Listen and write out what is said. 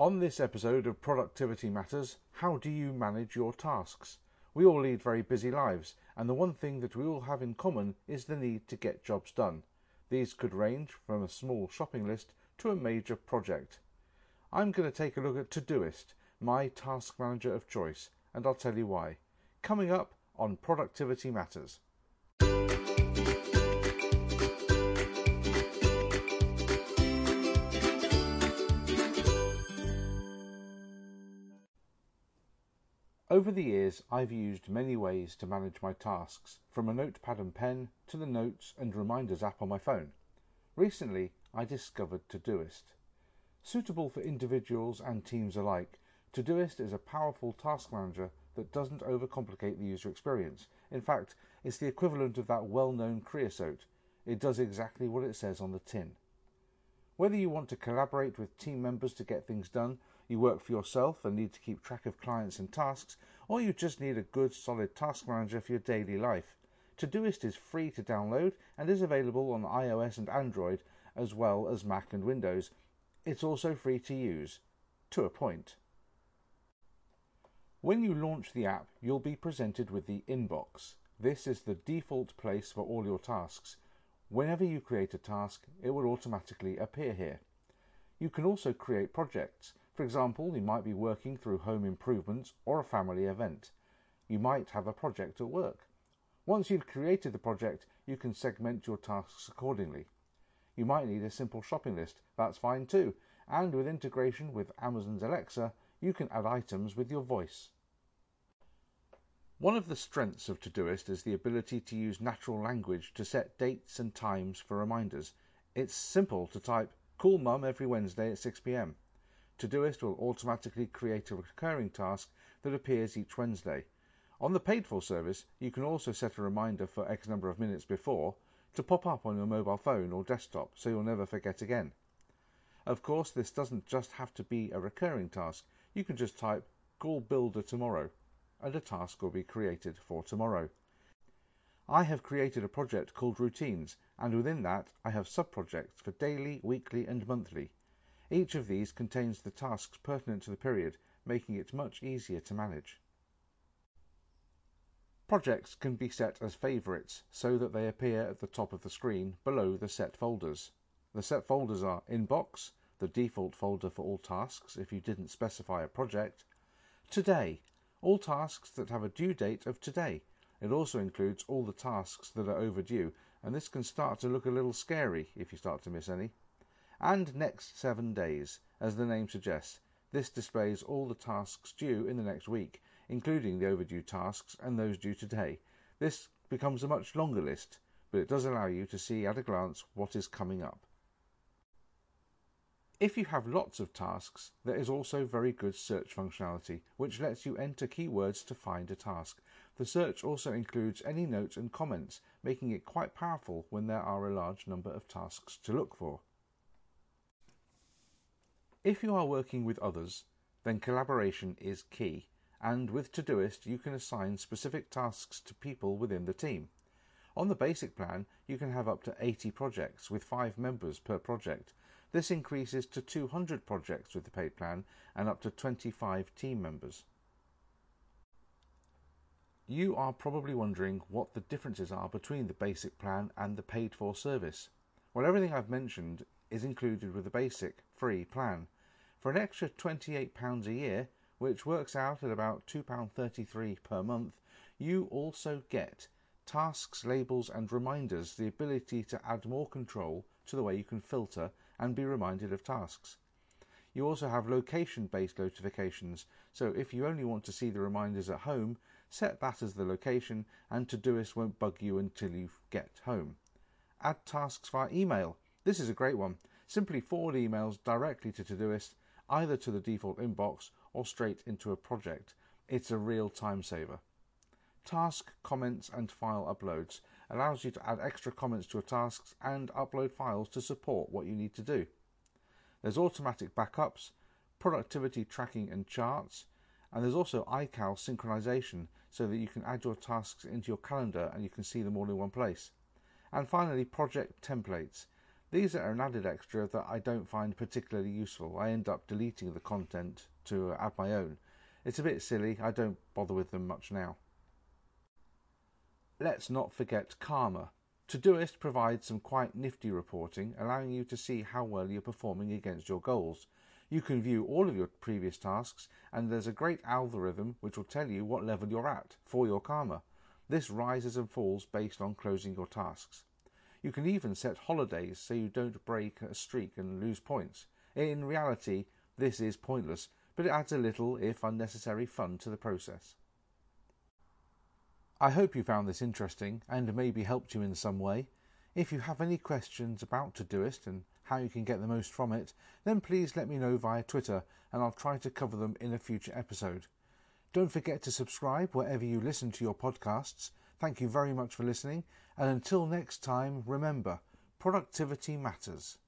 On this episode of Productivity Matters, how do you manage your tasks? We all lead very busy lives, and the one thing that we all have in common is the need to get jobs done. These could range from a small shopping list to a major project. I'm going to take a look at Todoist, my task manager of choice, and I'll tell you why. Coming up on Productivity Matters. Over the years, I've used many ways to manage my tasks, from a notepad and pen to the notes and reminders app on my phone. Recently, I discovered Todoist. Suitable for individuals and teams alike, Todoist is a powerful task manager that doesn't overcomplicate the user experience. In fact, it's the equivalent of that well known creosote. It does exactly what it says on the tin. Whether you want to collaborate with team members to get things done, you work for yourself and need to keep track of clients and tasks, or you just need a good solid task manager for your daily life, Todoist is free to download and is available on iOS and Android as well as Mac and Windows. It's also free to use, to a point. When you launch the app, you'll be presented with the inbox. This is the default place for all your tasks. Whenever you create a task, it will automatically appear here. You can also create projects. For example, you might be working through home improvements or a family event. You might have a project at work. Once you've created the project, you can segment your tasks accordingly. You might need a simple shopping list, that's fine too, and with integration with Amazon's Alexa, you can add items with your voice. One of the strengths of Todoist is the ability to use natural language to set dates and times for reminders. It's simple to type Call Mum every Wednesday at 6pm. Todoist will automatically create a recurring task that appears each Wednesday. On the paid for service, you can also set a reminder for X number of minutes before to pop up on your mobile phone or desktop so you'll never forget again. Of course, this doesn't just have to be a recurring task. You can just type Call Builder tomorrow and a task will be created for tomorrow. I have created a project called Routines, and within that I have sub-projects for daily, weekly and monthly. Each of these contains the tasks pertinent to the period, making it much easier to manage. Projects can be set as favourites so that they appear at the top of the screen below the set folders. The set folders are Inbox, the default folder for all tasks if you didn't specify a project, Today, all tasks that have a due date of today. It also includes all the tasks that are overdue, and this can start to look a little scary if you start to miss any. And next seven days, as the name suggests, this displays all the tasks due in the next week, including the overdue tasks and those due today. This becomes a much longer list, but it does allow you to see at a glance what is coming up. If you have lots of tasks, there is also very good search functionality, which lets you enter keywords to find a task. The search also includes any notes and comments, making it quite powerful when there are a large number of tasks to look for. If you are working with others, then collaboration is key, and with Todoist you can assign specific tasks to people within the team. On the basic plan, you can have up to 80 projects with 5 members per project. This increases to 200 projects with the paid plan and up to 25 team members. You are probably wondering what the differences are between the basic plan and the paid for service. Well, everything I've mentioned is included with the basic free plan. For an extra £28 a year, which works out at about £2.33 per month, you also get tasks, labels, and reminders the ability to add more control to the way you can filter and be reminded of tasks. You also have location based notifications, so if you only want to see the reminders at home, set that as the location and Todoist won't bug you until you get home. Add tasks via email. This is a great one. Simply forward emails directly to Todoist, either to the default inbox or straight into a project. It's a real time saver. Task, comments and file uploads allows you to add extra comments to your tasks and upload files to support what you need to do. There's automatic backups, productivity tracking and charts, and there's also iCal synchronization so that you can add your tasks into your calendar and you can see them all in one place. And finally, project templates. These are an added extra that I don't find particularly useful. I end up deleting the content to add my own. It's a bit silly, I don't bother with them much now. Let's not forget Karma. Todoist provides some quite nifty reporting, allowing you to see how well you're performing against your goals. You can view all of your previous tasks, and there's a great algorithm which will tell you what level you're at for your karma. This rises and falls based on closing your tasks. You can even set holidays so you don't break a streak and lose points. In reality, this is pointless, but it adds a little, if unnecessary, fun to the process. I hope you found this interesting and maybe helped you in some way. If you have any questions about Todoist and how you can get the most from it, then please let me know via Twitter and I'll try to cover them in a future episode. Don't forget to subscribe wherever you listen to your podcasts. Thank you very much for listening, and until next time, remember productivity matters.